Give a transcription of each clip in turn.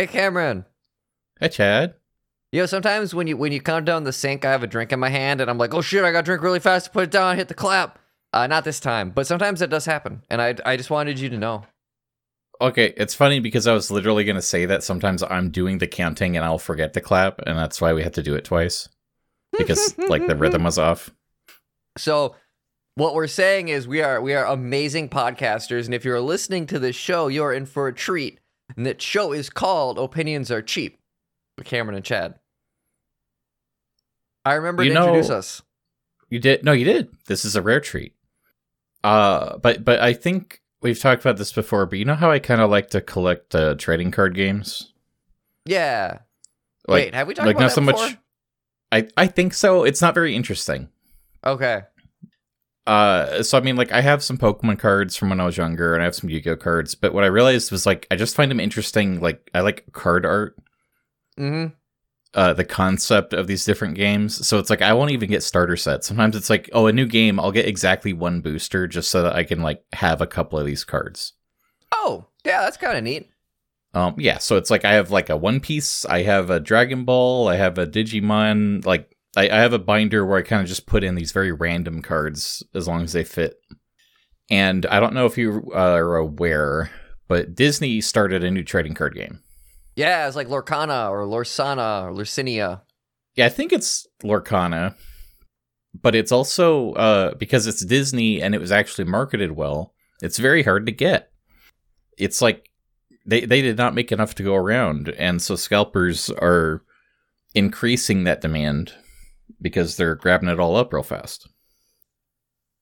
Hey, Cameron. Hey, Chad. You know, sometimes when you when you come down the sink, I have a drink in my hand, and I'm like, "Oh shit, I got to drink really fast. To put it down, hit the clap." Uh, not this time, but sometimes it does happen, and I I just wanted you to know. Okay, it's funny because I was literally going to say that sometimes I'm doing the counting and I'll forget to clap, and that's why we had to do it twice because like the rhythm was off. So, what we're saying is we are we are amazing podcasters, and if you're listening to this show, you're in for a treat. And that show is called "Opinions Are Cheap" with Cameron and Chad. I remember You to know- introduce us. You did? No, you did. This is a rare treat. Uh, but but I think we've talked about this before. But you know how I kind of like to collect uh, trading card games. Yeah. Like, Wait, have we talked like about not that so before? much. I I think so. It's not very interesting. Okay. Uh, so I mean, like, I have some Pokemon cards from when I was younger, and I have some Yu-Gi-Oh cards. But what I realized was like, I just find them interesting. Like, I like card art, Mm-hmm. uh, the concept of these different games. So it's like I won't even get starter sets. Sometimes it's like, oh, a new game, I'll get exactly one booster just so that I can like have a couple of these cards. Oh, yeah, that's kind of neat. Um, yeah. So it's like I have like a One Piece, I have a Dragon Ball, I have a Digimon. Like I, I have a binder where I kind of just put in these very random cards as long as they fit. And I don't know if you are aware, but Disney started a new trading card game. Yeah, it's like Lorcana or Lorsana or Lurcinia. Yeah, I think it's Lorcana, but it's also uh, because it's Disney and it was actually marketed well. It's very hard to get. It's like they they did not make enough to go around, and so scalpers are increasing that demand because they're grabbing it all up real fast.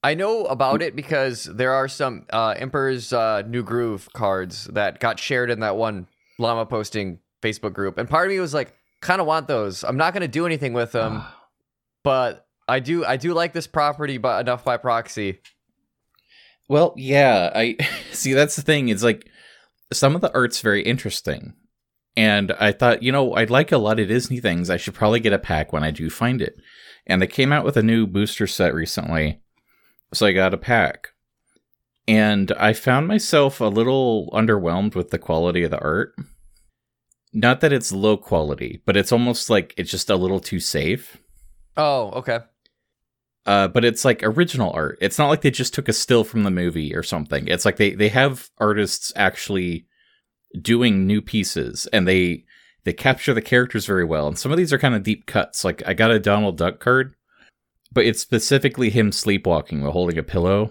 I know about it because there are some uh, Emperor's uh, New Groove cards that got shared in that one llama posting Facebook group, and part of me was like, kind of want those. I'm not going to do anything with them, but I do. I do like this property, but enough by proxy. Well, yeah, I see. That's the thing. Is like some of the art's very interesting, and I thought, you know, I'd like a lot of Disney things. I should probably get a pack when I do find it. And they came out with a new booster set recently, so I got a pack. And I found myself a little underwhelmed with the quality of the art. Not that it's low quality, but it's almost like it's just a little too safe. Oh, okay. Uh, but it's like original art. It's not like they just took a still from the movie or something. It's like they they have artists actually doing new pieces and they they capture the characters very well. And some of these are kind of deep cuts. Like I got a Donald Duck card, but it's specifically him sleepwalking while holding a pillow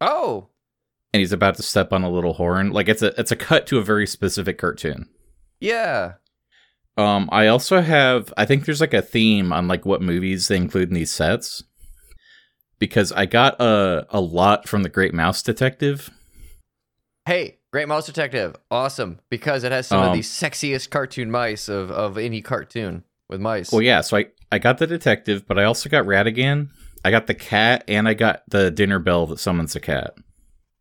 Oh, and he's about to step on a little horn. Like it's a it's a cut to a very specific cartoon. yeah. Um, I also have. I think there's like a theme on like what movies they include in these sets, because I got a a lot from the Great Mouse Detective. Hey, Great Mouse Detective, awesome because it has some of Um, the sexiest cartoon mice of of any cartoon with mice. Well, yeah. So I I got the detective, but I also got Ratigan. I got the cat, and I got the dinner bell that summons a cat.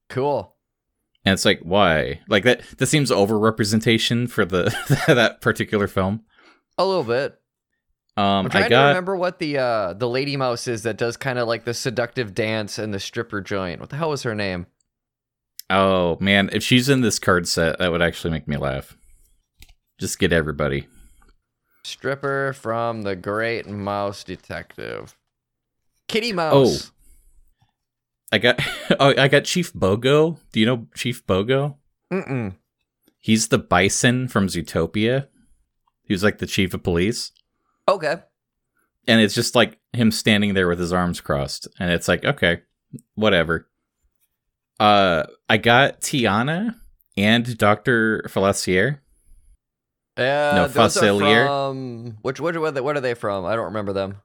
Cool. And it's like, why? Like that. That seems over representation for the that particular film. A little bit. Um, I'm trying I to remember what the uh the lady mouse is that does kind of like the seductive dance and the stripper joint. What the hell was her name? Oh man, if she's in this card set, that would actually make me laugh. Just get everybody. Stripper from the Great Mouse Detective. Kitty Mouse. Oh. I got oh, I got Chief Bogo. Do you know Chief Bogo? Mm-mm. He's the bison from Zootopia. He was like the chief of police. Okay. And it's just like him standing there with his arms crossed. And it's like, okay, whatever. Uh I got Tiana and Dr. Falassier. Uh, No, Fossilier? from which what are they, what are they from? I don't remember them.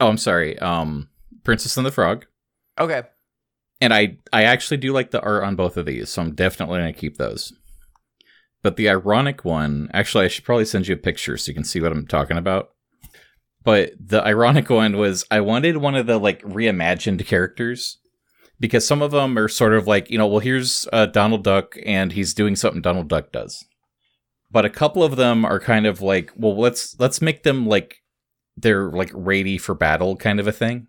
Oh, I'm sorry. Um Princess and the Frog. Okay. And I I actually do like the art on both of these, so I'm definitely gonna keep those. But the ironic one, actually, I should probably send you a picture so you can see what I'm talking about. But the ironic one was I wanted one of the like reimagined characters because some of them are sort of like you know, well, here's uh, Donald Duck and he's doing something Donald Duck does. But a couple of them are kind of like, well, let's let's make them like they're like ready for battle kind of a thing.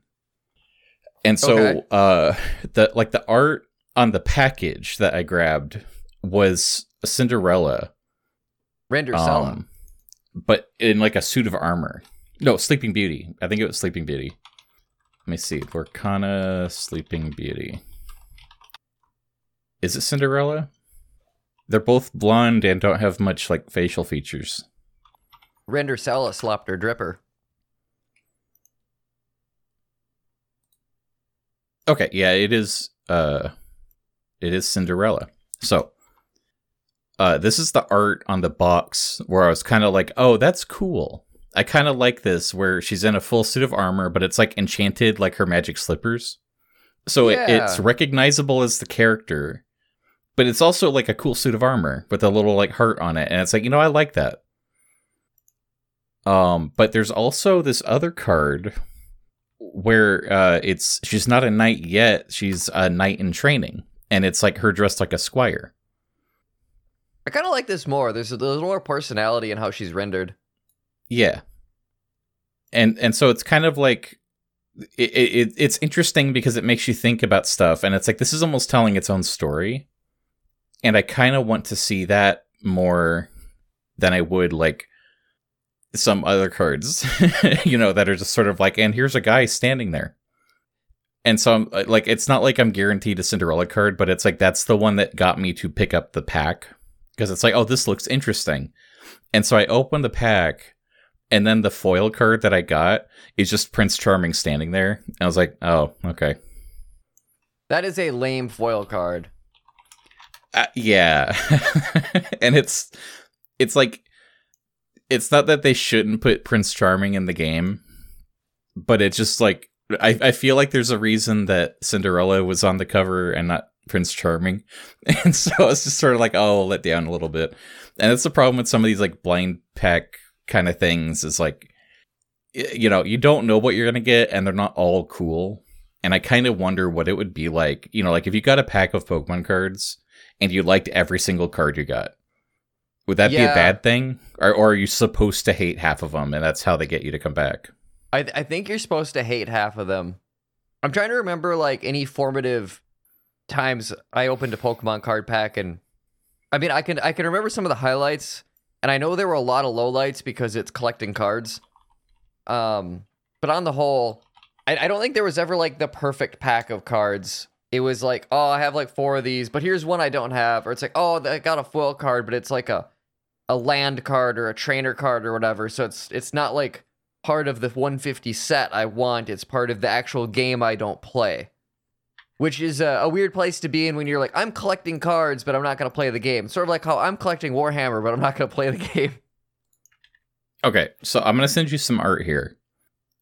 And so Okay. uh the like the art on the package that I grabbed was a Cinderella Render Sella. um, but in like a suit of armor. No, Sleeping Beauty. I think it was Sleeping Beauty. Let me see. Lorcana Sleeping Beauty. Is it Cinderella? They're both blonde and don't have much like facial features. Render Sella slopped her dripper. Okay, yeah, it is uh it is Cinderella. So uh this is the art on the box where I was kind of like, "Oh, that's cool." I kind of like this where she's in a full suit of armor, but it's like enchanted like her magic slippers. So it, it's recognizable as the character, but it's also like a cool suit of armor with a little like heart on it and it's like, "You know, I like that." Um, but there's also this other card where uh it's she's not a knight yet, she's a knight in training. And it's like her dressed like a squire. I kind of like this more. There's a little more personality in how she's rendered. Yeah. And and so it's kind of like it, it it's interesting because it makes you think about stuff and it's like this is almost telling its own story. And I kind of want to see that more than I would like some other cards, you know, that are just sort of like, and here's a guy standing there. And so I'm uh, like, it's not like I'm guaranteed a Cinderella card, but it's like that's the one that got me to pick up the pack because it's like, oh, this looks interesting. And so I open the pack, and then the foil card that I got is just Prince Charming standing there. I was like, oh, okay. That is a lame foil card. Uh, yeah. and it's it's like it's not that they shouldn't put Prince Charming in the game, but it's just like I, I feel like there's a reason that Cinderella was on the cover and not Prince Charming. And so it's just sort of like, oh, let down a little bit. And that's the problem with some of these like blind pack kind of things is like you know, you don't know what you're gonna get and they're not all cool. And I kind of wonder what it would be like, you know, like if you got a pack of Pokemon cards and you liked every single card you got. Would that be a bad thing? Or, or are you supposed to hate half of them and that's how they get you to come back? I I think you're supposed to hate half of them. I'm trying to remember like any formative times I opened a Pokemon card pack and I mean I can I can remember some of the highlights and I know there were a lot of lowlights because it's collecting cards. Um but on the whole, I, I don't think there was ever like the perfect pack of cards. It was like, oh, I have like four of these, but here's one I don't have. Or it's like, oh, I got a foil card, but it's like a a land card or a trainer card or whatever. So it's it's not like part of the 150 set I want. It's part of the actual game I don't play. Which is a, a weird place to be in when you're like, I'm collecting cards, but I'm not going to play the game. Sort of like how I'm collecting Warhammer, but I'm not going to play the game. Okay, so I'm going to send you some art here.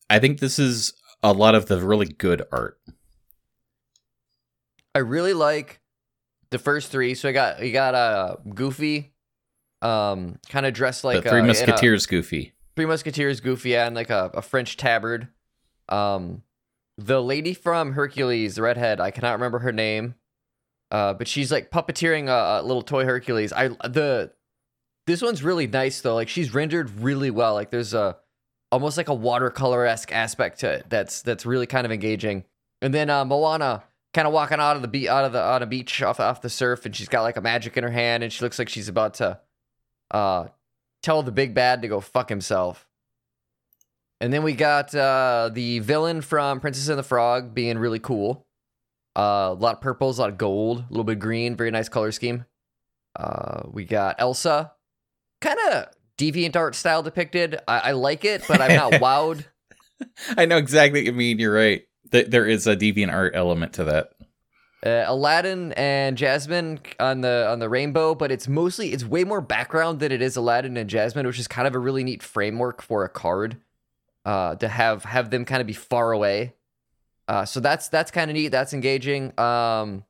I think this is a lot of the really good art. I really like the first three. So I got you got uh, Goofy, um, kind of dressed like the Three uh, in a- Musketeers goofy. Three Musketeers, Goofy, yeah, and like a, a French tabard. Um, the lady from Hercules, redhead, I cannot remember her name, uh, but she's like puppeteering a, a little toy Hercules. I the this one's really nice though. Like she's rendered really well. Like there's a almost like a watercolor esque aspect to it. That's that's really kind of engaging. And then uh, Moana kind of walking out of the beach, out of the on a beach off off the surf, and she's got like a magic in her hand, and she looks like she's about to uh tell the big bad to go fuck himself. And then we got uh, the villain from Princess and the Frog being really cool. Uh, a lot of purples, a lot of gold, a little bit of green, very nice color scheme. Uh, we got Elsa, kind of deviant art style depicted. I, I like it, but I'm not wowed. I know exactly what you mean. You're right. Th- There is a deviant art element to that. uh, Aladdin and Jasmine on the on the rainbow, but it's mostly it's way more background than it is Aladdin and Jasmine, which is kind of a really neat framework for a card uh, to have have them kind of be far away. Uh, so that's that's kind of neat. That's engaging. Um,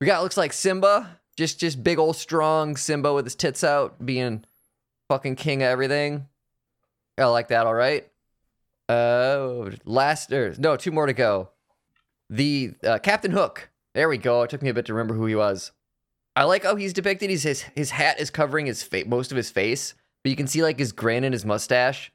we got looks like Simba, just just big old strong Simba with his tits out, being fucking king of everything. I like that. All right. Uh, last or no, two more to go. The uh, Captain Hook. There we go. It took me a bit to remember who he was. I like how he's depicted. He's his his hat is covering his face, most of his face, but you can see like his grin and his mustache,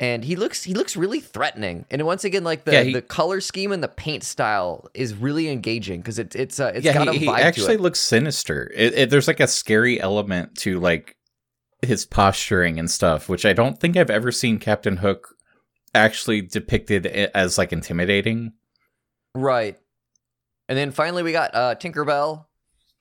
and he looks he looks really threatening. And once again, like the Yeah, he- the color scheme and the paint style is really engaging because it's it's uh, it's yeah, got he, a he vibe actually to it. looks sinister. It, it, there's like a scary element to like his posturing and stuff, which I don't think I've ever seen Captain Hook actually depicted as like intimidating. Right. And then finally we got uh, Tinkerbell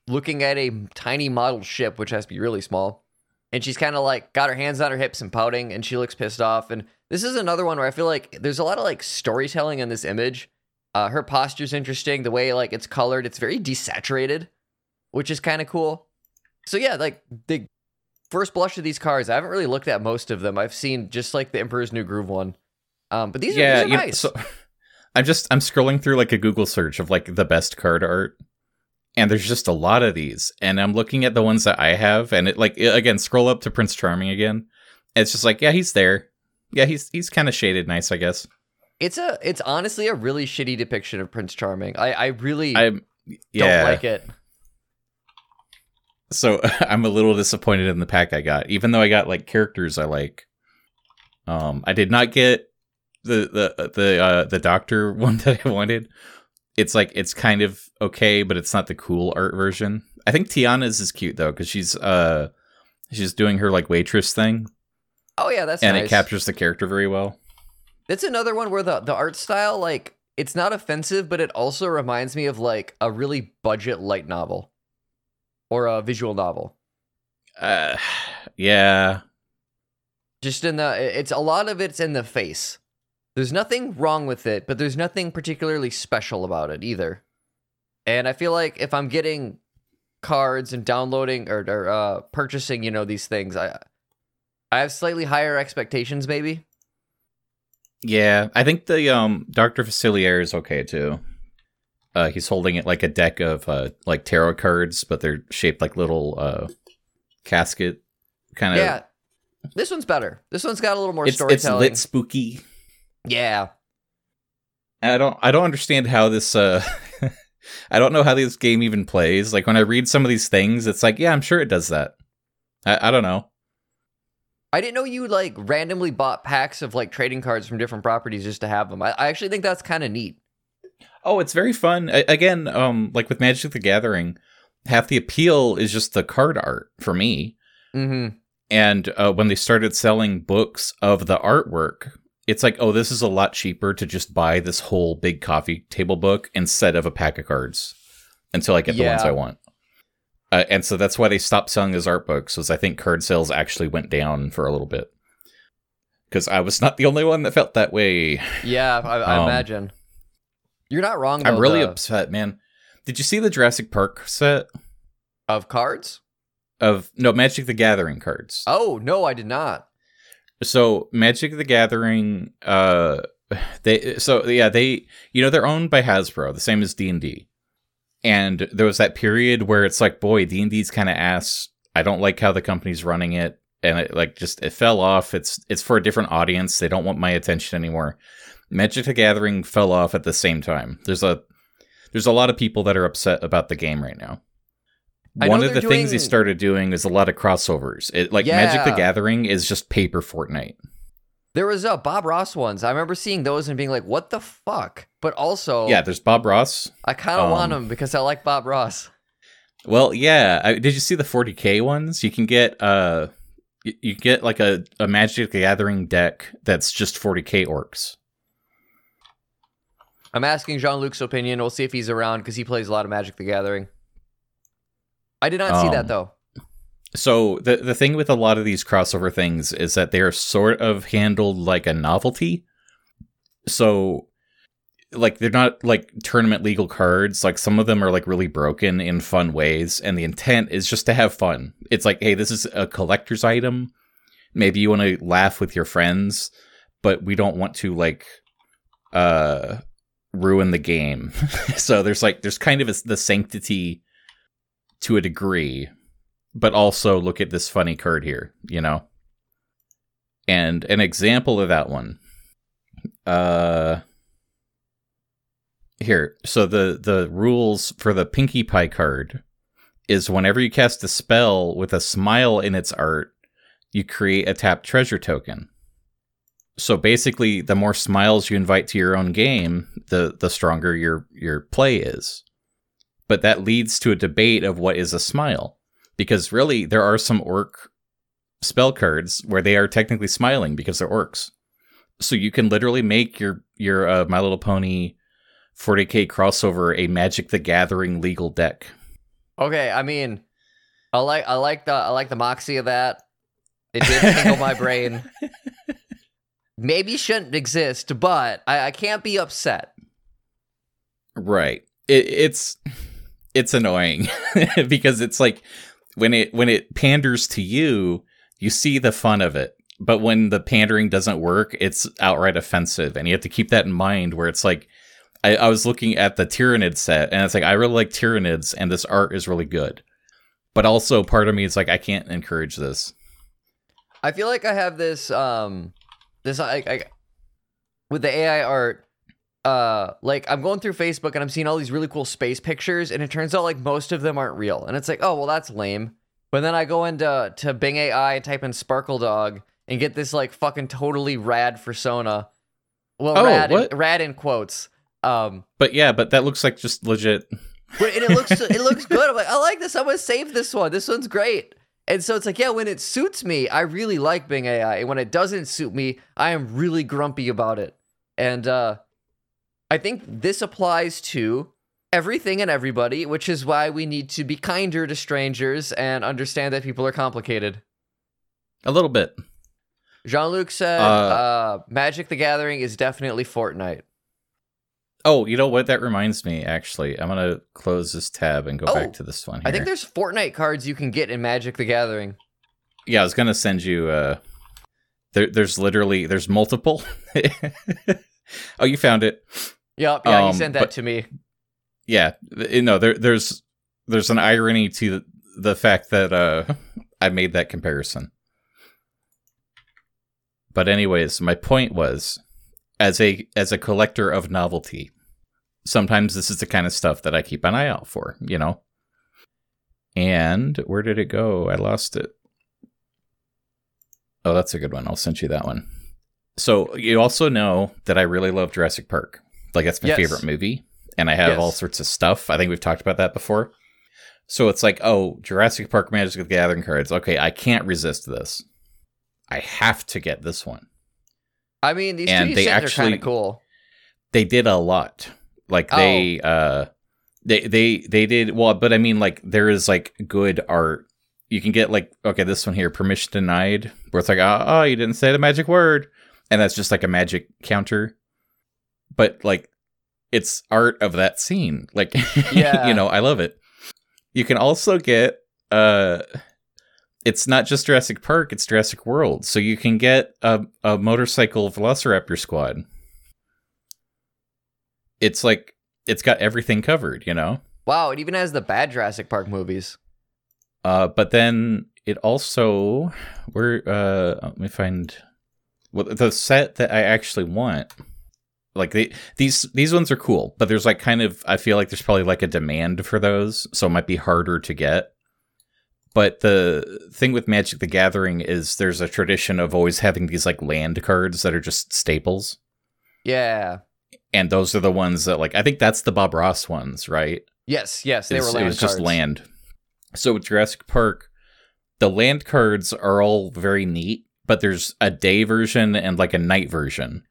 looking at a tiny model ship, which has to be really small. And she's kind of like got her hands on her hips and pouting, and she looks pissed off. And this is another one where I feel like there's a lot of like storytelling in this image. Uh, her posture's interesting. The way like it's colored, it's very desaturated, which is kind of cool. So yeah, like the first blush of these cars, I haven't really looked at most of them. I've seen just like the Emperor's New Groove one. Um, but these yeah, are, these are you know, nice. so I'm just I'm scrolling through like a Google search of like the best card art, and there's just a lot of these, and I'm looking at the ones that I have, and it like again scroll up to Prince Charming again. It's just like yeah, he's there. Yeah, he's he's kind of shaded nice, I guess. It's a it's honestly a really shitty depiction of Prince Charming. I I really I'm yeah. don't like it. so I'm a little disappointed in the pack I got, even though I got like characters I like. Um, I did not get the the the uh, the doctor one that I wanted. It's like it's kind of okay, but it's not the cool art version. I think Tiana's is cute though because she's uh she's doing her like waitress thing, Oh yeah, that's and nice. it captures the character very well. That's another one where the the art style like it's not offensive, but it also reminds me of like a really budget light novel or a visual novel. Uh, yeah, Just in the it's a lot of it's in the face. There's nothing wrong with it, but there's nothing particularly special about it either. And I feel like if I'm getting cards and downloading or, or uh, purchasing, you know, these things, I I have slightly higher expectations, maybe. yeah. I think the um Doctor Facilier is okay too. Uh, he's holding it like a deck of uh like tarot cards, but they're shaped like little uh casket kind of. Yeah, this one's better. This one's got a little more it's it's lit spooky. Yeah, I don't I don't understand how this uh I don't know how this game even plays. Like when I read some of these things, it's like, yeah, I'm sure it does that. I, I don't know. I didn't know you like randomly bought packs of like trading cards from different properties just to have them. I, I actually think that's kind of neat. Oh, it's very fun. A- again, um like with Magic the Gathering, half the appeal is just the card art for me. Mm-hmm. And uh, when they started selling books of the artwork, it's like, oh, this is a lot cheaper to just buy this whole big coffee table book instead of a pack of cards until I get the ones I want. Uh, and so that's why they stopped selling those art books, was I think card sales actually went down for a little bit. Because I was not the only one that felt that way. Yeah, I, I Um, imagine. You're not wrong. Though, I'm really the- upset, man. Did you see the Jurassic Park set of cards. of no Magic the Gathering cards? Oh no, I did not. So Magic the Gathering, uh, they so yeah they you know they're owned by Hasbro, the same as D and D, and there was that period where it's like, boy, D and D's kind of ass. I don't like how the company's running it, and it like just it fell off. It's it's for a different audience. They don't want my attention anymore. Magic the Gathering fell off at the same time. There's a there's a lot of people that are upset about the game right now. I One of the they're things he started doing is a lot of crossovers. It like Magic the Gathering is just paper Fortnite. There was uh, Bob Ross ones. I remember seeing those and being like, "What the fuck?" But also, Yeah, there's Bob Ross. I kind of want um, them because I like Bob Ross. Well, yeah. I, did you see the 40k ones? You can get uh, y- you get like a, a Magic the Gathering deck that's just 40k orcs. I'm asking Jean Luc's opinion. We'll see if he's around because he plays a lot of Magic: The Gathering. I did not see that Um, though. So the the thing with a lot of these crossover things is that they're sort of handled like a novelty. So like they're not like tournament legal cards. Like some of them are like really broken in fun ways, and the intent is just to have fun. It's like, hey, this is a collector's item. Maybe you want to laugh with your friends, but we don't want to like uh ruin the game. so there's like there's kind of a, the sanctity to a degree, but also look at this funny card here, you know. And an example of that one uh here so the the rules for the pinkie pie card is whenever you cast a spell with a smile in its art you create a tapped treasure token so basically the more smiles you invite to your own game the the stronger your your play is but that leads to a debate of what is a smile because really there are some orc spell cards where they are technically smiling because they're orcs. So you can literally make your your uh, My Little Pony 40k crossover a Magic the Gathering legal deck. Okay, I mean, I like I like the I like the moxie of that. It did tingle my brain. Maybe shouldn't exist, but I, I can't be upset. Right. It, it's it's annoying because it's like when it when it panders to you, you see the fun of it. But when the pandering doesn't work, it's outright offensive, and you have to keep that in mind. Where it's like, I, I was looking at the Tyranid set, and it's like I really like Tyranids, and this art is really good. But also, part of me is like, I can't encourage this. I feel like I have this um this I, I with the AI art uh like I'm going through Facebook and I'm seeing all these really cool space pictures and it turns out like most of them aren't real. And it's like, "Oh, well that's lame." But then I go into to Bing AI and type in Sparkle Dog and get this like fucking totally rad persona. Well, Oh, rad in, rad in quotes. Um But yeah, but that looks like just legit. but and it looks it looks good. I'm like, I like this. I'm gonna save this one. This one's great. And so it's like, yeah, when it suits me, I really like Bing AI. And when it doesn't suit me, I am really grumpy about it. And uh I think this applies to everything and everybody, which is why we need to be kinder to strangers and understand that people are complicated. A little bit. Jean Luc said, Uh, uh, Magic the Gathering is definitely Fortnite. Oh, you know what? That reminds me. Actually, I'm gonna close this tab and go Oh, back to this one. Here. I think there's Fortnite cards you can get in Magic the Gathering. Yeah, I was gonna send you. uh there, There's literally there's multiple. oh, you found it. Yep, yeah, he Um, sent that but- to me. Yeah, th- no. There, there's there's an irony to the, the fact that uh I made that comparison. But anyways, my point was, as a as a collector of novelty, sometimes this is the kind of stuff that I keep an eye out for. You know. And where did it go? I lost it. Oh, that's a good one. I'll send you that one. So you also know that I really love Jurassic Park. Like that's my Yes. favorite movie, and I have Yes. all sorts of stuff. I think we've talked about that before. So it's like, oh, Jurassic Park Magic the Gathering cards. Okay, I can't resist this. I have to get this one. I mean, these And they are kind actually- of cool. They did a lot. Like they uh they they they did well, but I mean like there is like good art. You can get like okay, this one here, permission denied, where it's like, oh, oh you didn't say the magic word. And that's just like a magic counter. But like it's art of that scene. Like Yeah. you know, I love it. You can also get uh it's not just Jurassic Park, it's Jurassic World. So you can get a, a motorcycle Velociraptor squad. It's like it's got everything covered, you know? Wow, it even has the bad Jurassic Park movies. Uh but then it also where uh let me find well the set that I actually want like they, these these ones are cool, but there's like kind of I feel like there's probably like a demand for those, so it might be harder to get. But the thing with Magic the Gathering is there's a tradition of always having these like land cards that are just staples. Yeah. And those are the ones that like I think that's the Bob Ross ones, right? Yes, yes, they It's- were land it was just land. So with Jurassic Park, the land cards are all very neat, but there's a day version and like a night version.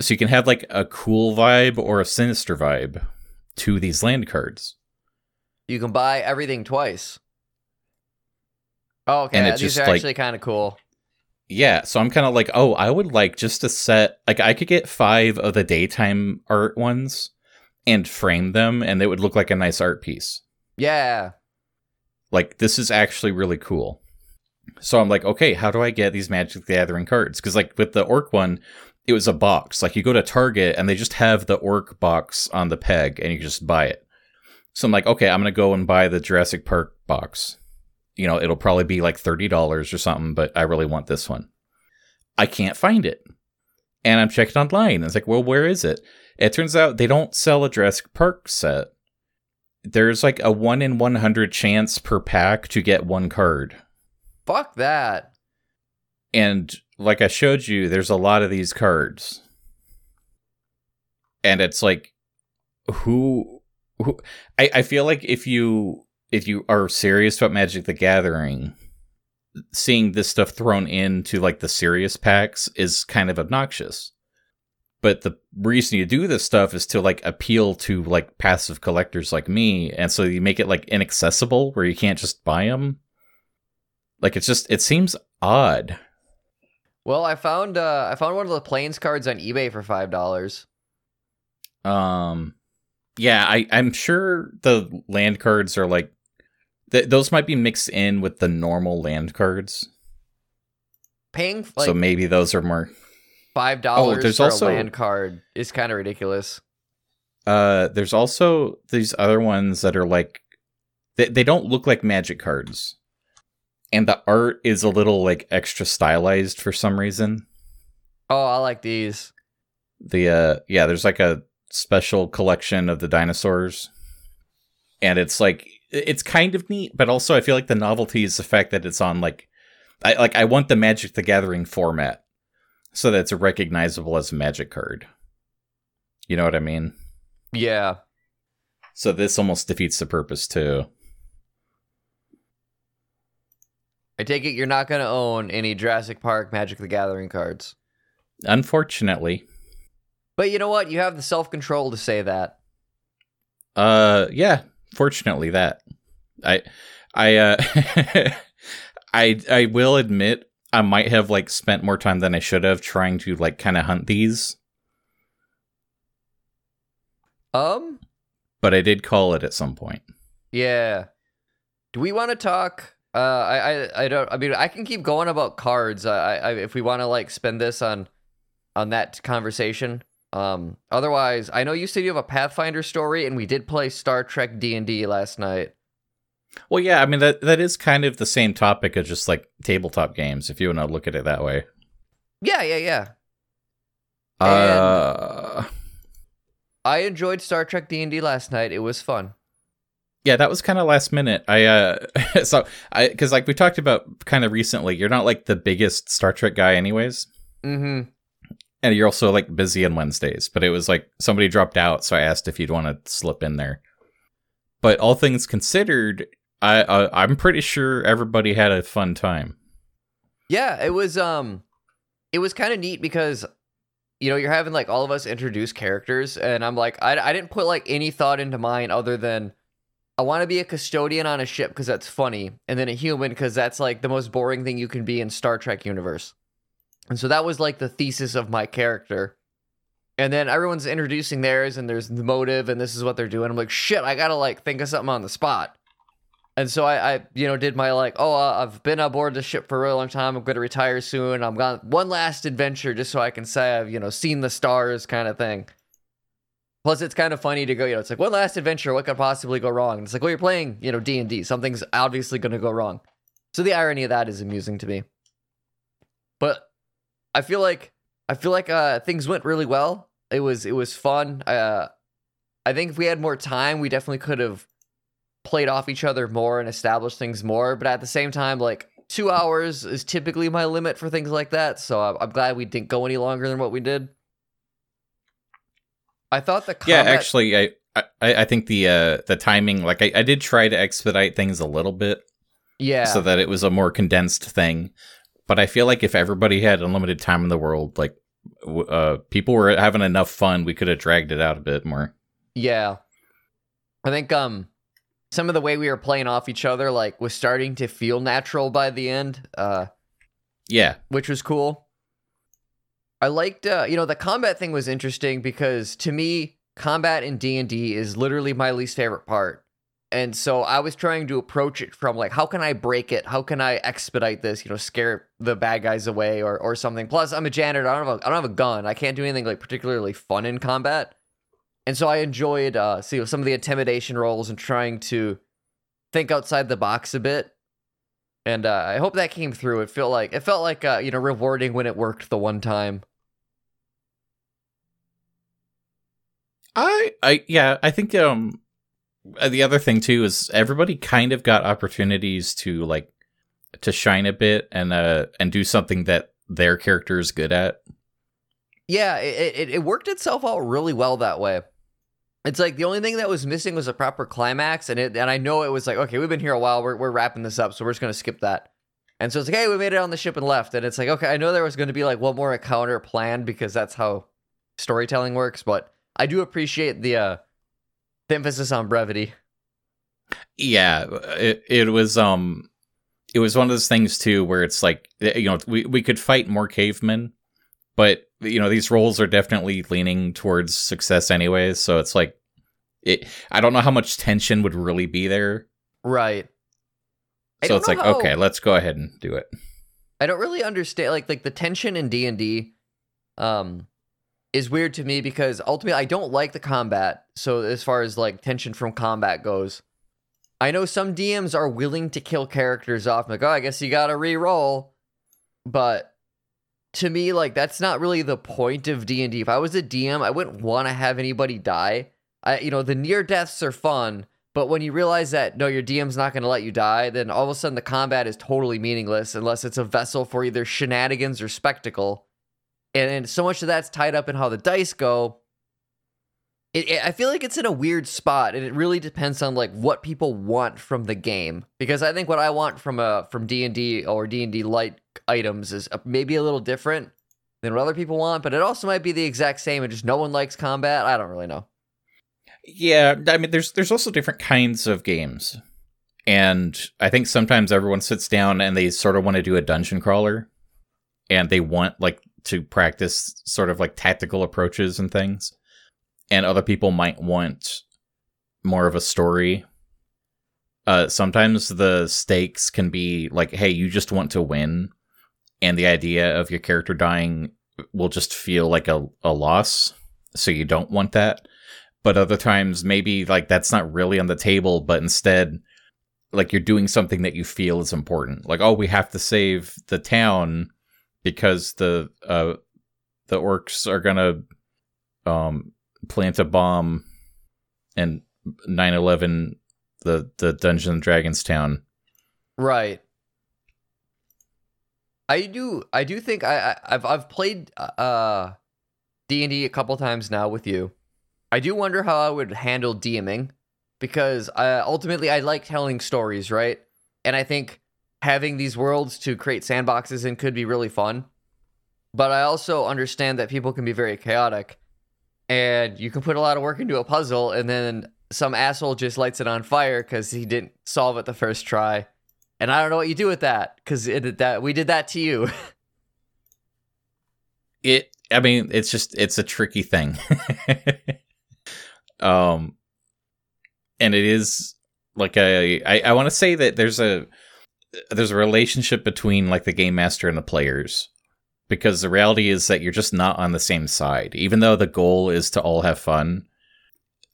So you can have like a cool vibe or a sinister vibe to these land cards. You can buy everything twice. Oh, okay. And These are like- actually kind of cool. Yeah, so I'm kind of like, oh, I would like just a set. Like, I could get five of the daytime art ones and frame them, and they would look like a nice art piece. Yeah. Like, this is actually really cool. So I'm like, okay, how do I get these Magic Gathering cards? Because, like, with the Orc one, it was a box. Like, you go to Target and they just have the Orc box on the peg, and you just buy it. So I'm like, okay, I'm going to go and buy the Jurassic Park box. You know, it'll probably be like $30 or something, but I really want this one. I can't find it. And I'm checking online. And it's like, well, where is it? It turns out they don't sell a Jurassic Park set. There's like a 1 in 100 chance per pack to get one card. Fuck that. And like I showed you, there's a lot of these cards. And it's like who who I, I feel like if you if you are serious about Magic the Gathering, seeing this stuff thrown into like the serious packs is kind of obnoxious. But the reason you do this stuff is to like appeal to like passive collectors like me, and so you make it like inaccessible where you can't just buy them. Like it's just it seems odd. Well, I found uh I found one of the plains cards on eBay for five dollars. Um, yeah, I I'm sure the land cards are like th- those might be mixed in with the normal land cards. Paying like so maybe those are more. five dollars Oh, there's for also- a land card is kind of ridiculous. Uh, there's also these other ones that are like they they don't look like magic cards, and the art is a little like extra stylized for some reason. Oh, I like these. The uh, yeah, there's like a special collection of the dinosaurs, and it's like it's kind of neat, but also I feel like the novelty is the fact that it's on like I like I want the Magic the Gathering format so that it's recognizable as a Magic card. You know what I mean? Yeah. So this almost defeats the purpose too. I take it you're not gonna own any Jurassic Park Magic the Gathering cards. Unfortunately, But you know what? You have the self control to say that. uh, yeah. Fortunately, that I, I, uh, I, I will admit I might have like spent more time than I should have trying to like kind of hunt these, Um, but I did call it at some point. yeah. Do we want to talk? Uh, I, I, I don't. I mean, I can keep going about cards. I, I if we want to like spend this on, on that conversation. Um, otherwise, I know you said you have a Pathfinder story, and we did play Star Trek D and D last night. Well, yeah, I mean that that is kind of the same topic of just like tabletop games, if you want to look at it that way. Yeah, yeah, yeah. And- Uh, I enjoyed Star Trek D and D last night. It was fun. Yeah, that was kind of last minute. I uh, so I because like we talked about kind of recently, you're not like the biggest Star Trek guy, anyways. Mm-hmm. and you're also like busy on Wednesdays. But it was like somebody dropped out, so I asked if you'd want to slip in there. But all things considered, I uh, I'm pretty sure everybody had a fun time. Yeah, it was um it was kind of neat because you know, you're having like all of us introduce characters and I'm like I I didn't put like any thought into mine other than I want to be a custodian on a ship because that's funny and then a human because that's like the most boring thing you can be in Star Trek universe. And so that was like the thesis of my character. And then everyone's introducing theirs and there's the motive and this is what they're doing. I'm like, shit, I gotta like think of something on the spot. And so I, I you know, did my like, oh, uh, I've been aboard the ship for a really long time. I'm to retire soon. I'm gone one last adventure just so I can say I've, you know, seen the stars kind of thing. Plus, it's kind of funny to go, you know, it's like one last adventure. What could possibly go wrong? It's like, well, you're playing, you know, D and D. Something's obviously going to go wrong. So the irony of that is amusing to me. But I feel like I feel like uh, things went really well. It was it was fun. Uh, I think if we had more time, we definitely could have played off each other more and established things more. But at the same time, like two hours is typically my limit for things like that. So I'm, I'm glad we didn't go any longer than what we did. I thought the Yeah, actually, I I, I think the uh the timing, like I, I did try to expedite things a little bit yeah, so that it was a more condensed thing. But I feel like if everybody had unlimited time in the world, like w- uh people were having enough fun, we could have dragged it out a bit more. Yeah. I think um some of the way we were playing off each other like was starting to feel natural by the end, uh Yeah, which was cool. I liked uh you know the combat thing was interesting because to me combat in D&D is literally my least favorite part. And so I was trying to approach it from like how can I break it? How can I expedite this, you know, scare the bad guys away or or something. Plus I'm a janitor, I don't have a, I don't have a gun. I can't do anything like particularly fun in combat. And so I enjoyed uh see some of the intimidation rolls and trying to think outside the box a bit. And uh, I hope that came through. It felt like it felt like uh, you know rewarding when it worked the one time. I I yeah, I think um uh, the other thing too is everybody kind of got opportunities to like to shine a bit and uh and do something that their character is good at. Yeah, it, it it worked itself out really well that way. It's like the only thing that was missing was a proper climax, and it and I know it was like okay, we've been here a while, we're we're wrapping this up, so we're just gonna skip that. And so it's like, hey, we made it on the ship and left. And it's like, okay, I know there was going to be like one more encounter planned because that's how storytelling works, but I do appreciate the uh the emphasis on brevity. Yeah, it it was um it was one of those things too where it's like you know we we could fight more cavemen, but you know these rolls are definitely leaning towards success anyway, so it's like it I don't know how much tension would really be there. Right. So it's like how- okay, let's go ahead and do it. I don't really understand like like the tension in D and D, um, is weird to me because ultimately I don't like the combat. So as far as like tension from combat goes, I know some DMs are willing to kill characters off. Like, oh, I guess you got to re-roll, but to me, like that's not really the point of D and D. If I was a DM, I wouldn't want to have anybody die. I, you know, the near deaths are fun, but when you realize that no, your DM's not to let you die, then all of a sudden the combat is totally meaningless unless it's a vessel for either shenanigans or spectacle. And, and so much of that's tied up in how the dice go. It, it- I feel like it's in a weird spot, and it really depends on like what people want from the game. Because I think what I want from a from D and D or D and D light items is maybe a little different than what other people want, but it also might be the exact same, and just no one likes combat. I don't really know. Yeah, I mean, there's there's also different kinds of games, and I think sometimes everyone sits down and they sort of want to do a dungeon crawler, and they want like to practice sort of like tactical approaches and things, and other people might want more of a story. Uh, sometimes the stakes can be like, hey, you just want to win, and the idea of your character dying will just feel like a, a loss, so you don't want that. But other times maybe like that's not really on the table but instead like you're doing something that you feel is important. Like oh we have to save the town because the uh the orcs are gonna um plant a bomb and 9-11 the the dungeon dragons town Right. I do. I do think I, I I've I've played uh D and D a couple times now with you. I do wonder how I would handle DMing because uh, ultimately I like telling stories, right? And I think having these worlds to create sandboxes in could be really fun. But I also understand that people can be very chaotic, and you can put a lot of work into a puzzle, and then some asshole just lights it on fire because he didn't solve it the first try. And I don't know what you do with that because that we did that to you. it i mean it's just it's a tricky thing um and it is like a i, I want to say that there's a there's a relationship between like the game master and the players because the reality is that you're just not on the same side even though the goal is to all have fun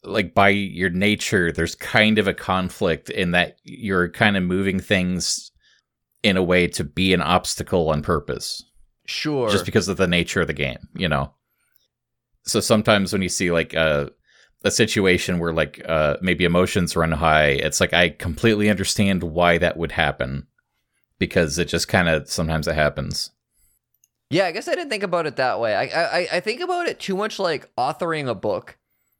like by your nature there's kind of a conflict in that you're kind of moving things in a way to be an obstacle on purpose sure. just because of the nature of the game, you know. So sometimes when you see like a a situation where like uh maybe emotions run high, it's like I completely understand why that would happen because it just kind of sometimes it happens. Yeah, I guess I didn't think about it that way. I, I I think about it too much like authoring a book,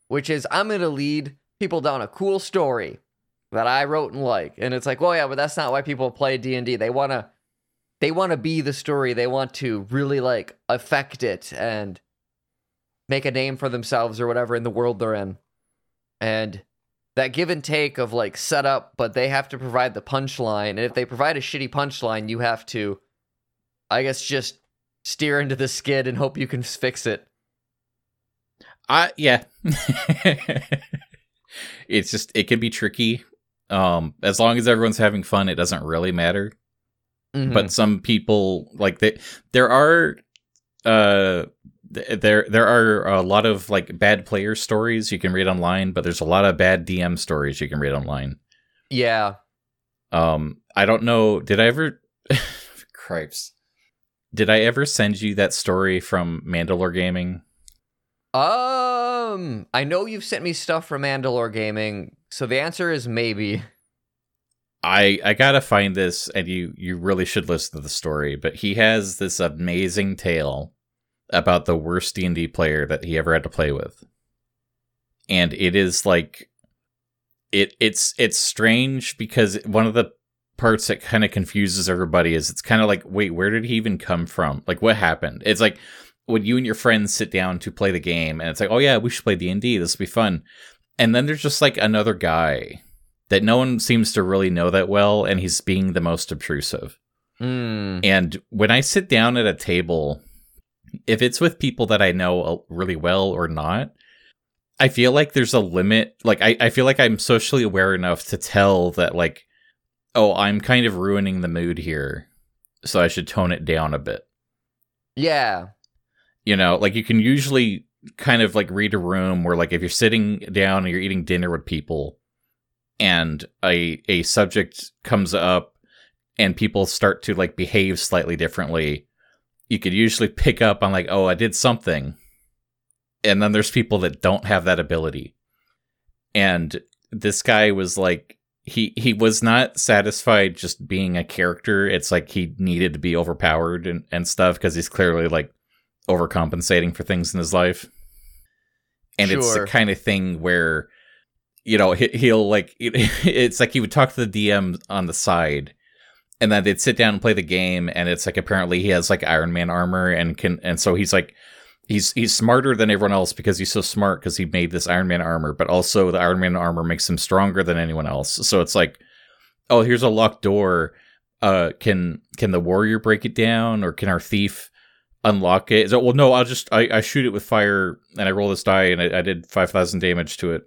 which is I'm gonna lead people down a cool story that I wrote and like, and it's like, well, yeah, but that's not why people play D and D. They wanna they want to be the story. They want to really like affect it and make a name for themselves or whatever in the world they're in. And that give and take of like setup, but they have to provide the punchline. And if they provide a shitty punchline, you have to, I guess, just steer into the skid and hope you can fix it. I yeah. it's just it can be tricky. Um as long as everyone's having fun, it doesn't really matter. Mhm. but some people like they there are uh there there are a lot of like bad player stories you can read online but there's a lot of bad dm stories you can read online. Yeah, um i don't know did i ever cripes did i ever send you that story from mandalore gaming? Um, I know you've sent me stuff from Mandalore Gaming, so the answer is maybe. i i gotta find this and you you really should listen to the story but he has this amazing tale about the worst d&d player that he ever had to play with and it is like it it's it's strange because one of the parts that kind of confuses everybody is it's kind of like, wait, where did he even come from? Like, what happened? It's like when you and your friends sit down to play the game, and it's like, oh yeah, we should play D and D. This will be fun. And then there's just like another guy that no one seems to really know that well, and he's being the most obtrusive. Mm. And when I sit down at a table, if it's with people that I know uh, really well or not, I feel like there's a limit. Like, I, I feel like I'm socially aware enough to tell that, like, oh, I'm kind of ruining the mood here. So I should tone it down a bit. Yeah. You know, like you can usually kind of like read a room where, like, if you're sitting down and you're eating dinner with people and a, a subject comes up and people start to like behave slightly differently, you could usually pick up on like, oh, I did something. And then there's people that don't have that ability. And this guy was like he he was not satisfied just being a character. It's like he needed to be overpowered and, and stuff because he's clearly like overcompensating for things in his life. And it's the kind of thing where you know he, he'll like it's like he would talk to the DM on the side and then they'd sit down and play the game and it's like apparently he has like iron man armor and can and so he's like he's he's smarter than everyone else because he's so smart because he made this iron man armor but also the iron man armor makes him stronger than anyone else. So it's like oh here's a locked door. Uh can can the warrior break it down or can our thief unlock it? Well no i'll just i, I shoot it with fire and i roll this die and i, I did 5000 damage to it.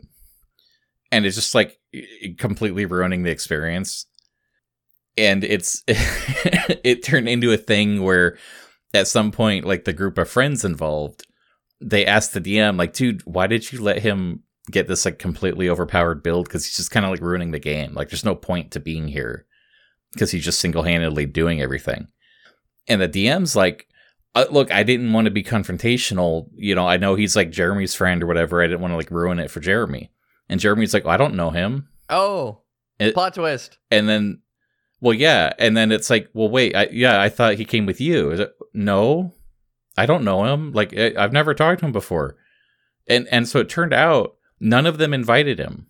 And it's just like completely ruining the experience and it's it turned into a thing where at some point like the group of friends involved they asked the dm like dude why did you let him get this like completely overpowered build? Because he's just kind of like ruining the game. Like there's no point to being here because he's just single-handedly doing everything. And the dm's like uh, look i didn't want to be confrontational. You know i know he's like jeremy's friend or whatever. I didn't want to like ruin it for jeremy. And jeremy's like well, i don't know him. Oh. It- plot twist. and then well yeah and then it's like well wait I, yeah i thought he came with you Is it, no i don't know him like I, i've never talked to him before and and so it turned out none of them invited him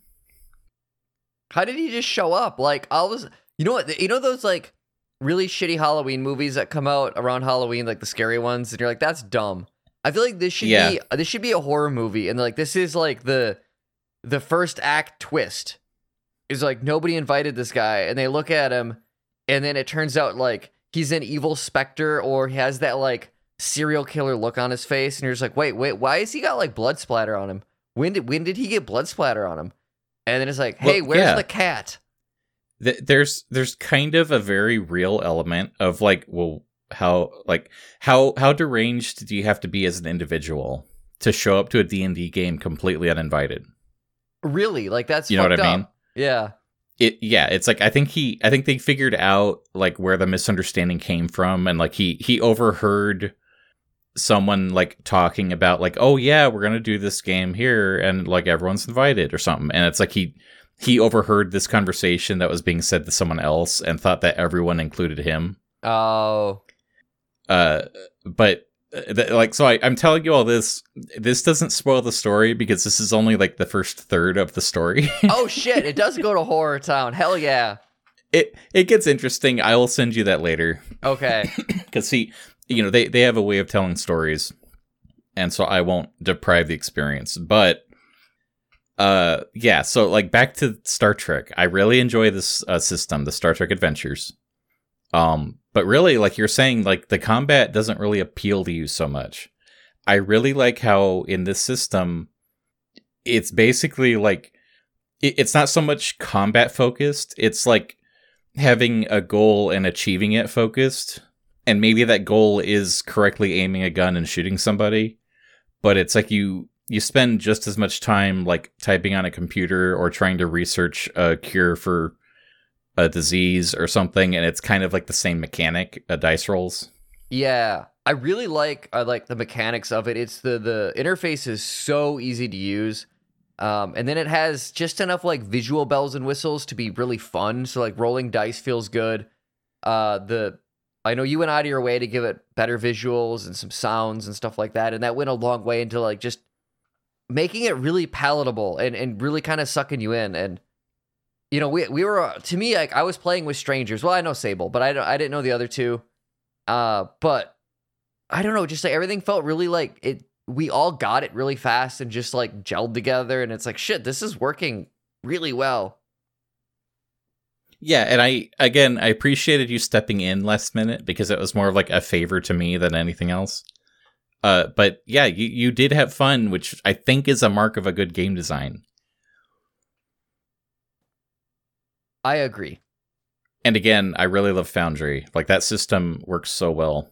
How did he just show up? Like I was, you know what? You know those like really shitty Halloween movies that come out around Halloween, like the scary ones, and you're like, that's dumb. I feel like this should Yeah. be this should be a horror movie, and like this is like the the first act twist is like nobody invited this guy, and they look at him, and then it turns out like he's an evil specter, or he has that like serial killer look on his face, and you're just like, wait, wait, why has he got like blood splatter on him? When did when did he get blood splatter on him? And then it's like, hey, Well, where's yeah. the cat? Th- there's there's kind of a very real element of like well how like how how deranged do you have to be as an individual to show up to a d&d game completely uninvited Really? Like that's you know what fucked i up. Yeah. it yeah it's like i think he i think they figured out like where the misunderstanding came from and like he he overheard someone like talking about like oh yeah we're gonna do this game here and like everyone's invited or something and it's like he he overheard this conversation that was being said to someone else and thought that everyone included him Oh. uh but uh, th- like so I, i'm telling you all this this doesn't spoil the story because this is only like the first third of the story Oh shit! It does go to horror town. Hell yeah. it it gets interesting i will send you that later Okay. because see you know they they have a way of telling stories and so i won't deprive the experience but uh yeah so like back to star trek i really enjoy this uh, system the star trek adventures um but really like you're saying like the combat doesn't really appeal to you so much. I really like how in this system it's basically like it, it's not so much combat focused it's like having a goal and achieving it focused. And maybe that goal is correctly aiming a gun and shooting somebody but it's like you you spend just as much time like typing on a computer or trying to research a cure for a disease or something and it's kind of like the same mechanic uh, dice rolls Yeah. I really like I like the mechanics of it. It's the the interface is so easy to use. Um, and then it has just enough like visual bells and whistles to be really fun. So like rolling dice feels good. Uh, the I know you went out of your way to give it better visuals and some sounds and stuff like that, and that went a long way into like just making it really palatable and and really kind of sucking you in. And you know, we we were to me like I was playing with strangers. Well, I know Sable, but I don't, I didn't know the other two. Uh, but I don't know, just like everything felt really like it. We all got it really fast and just like gelled together, and it's like shit. This is working really well. Yeah, and I again I appreciated you stepping in last minute because it was more of like a favor to me than anything else. Uh, but yeah, you you did have fun, which I think is a mark of a good game design. I agree. And again, I really love Foundry. Like that system works so well.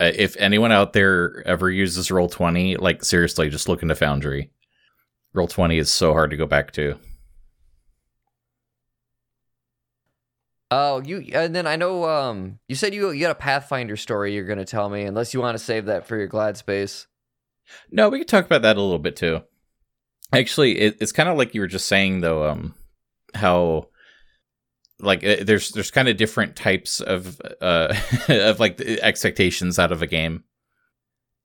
Uh, if anyone out there ever uses Roll Twenty, like seriously, just look into Foundry. Roll Twenty is so hard to go back to. Oh, you and then I know um you said you you got a Pathfinder story you're gonna tell me, unless you want to save that for your glad space. No, we could talk about that a little bit too. Actually, it, it's kind of like you were just saying though, um, how like uh, there's there's kind of different types of uh of like expectations out of a game.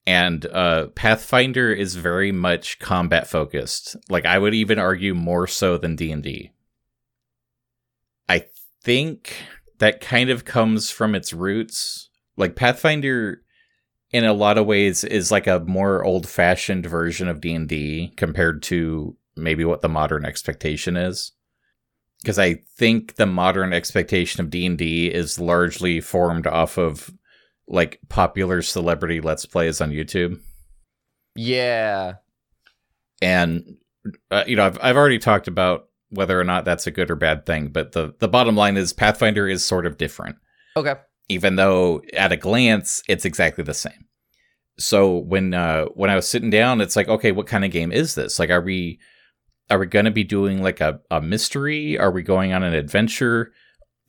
And uh pathfinder is very much combat focused. Like i would even argue more so than d&d i think that kind of comes from its roots. Like pathfinder in a lot of ways is like a more old-fashioned version of d&d compared to maybe what the modern expectation is because I think the modern expectation of D and D is largely formed off of like popular celebrity let's plays on YouTube. Yeah, and uh, you know I've I've already talked about whether or not that's a good or bad thing, but the the bottom line is Pathfinder is sort of different. Okay. Even though at a glance it's exactly the same. So when uh when I was sitting down, it's like, okay, what kind of game is this? Like, are we are we going to be doing like a, a mystery? Are we going on an adventure?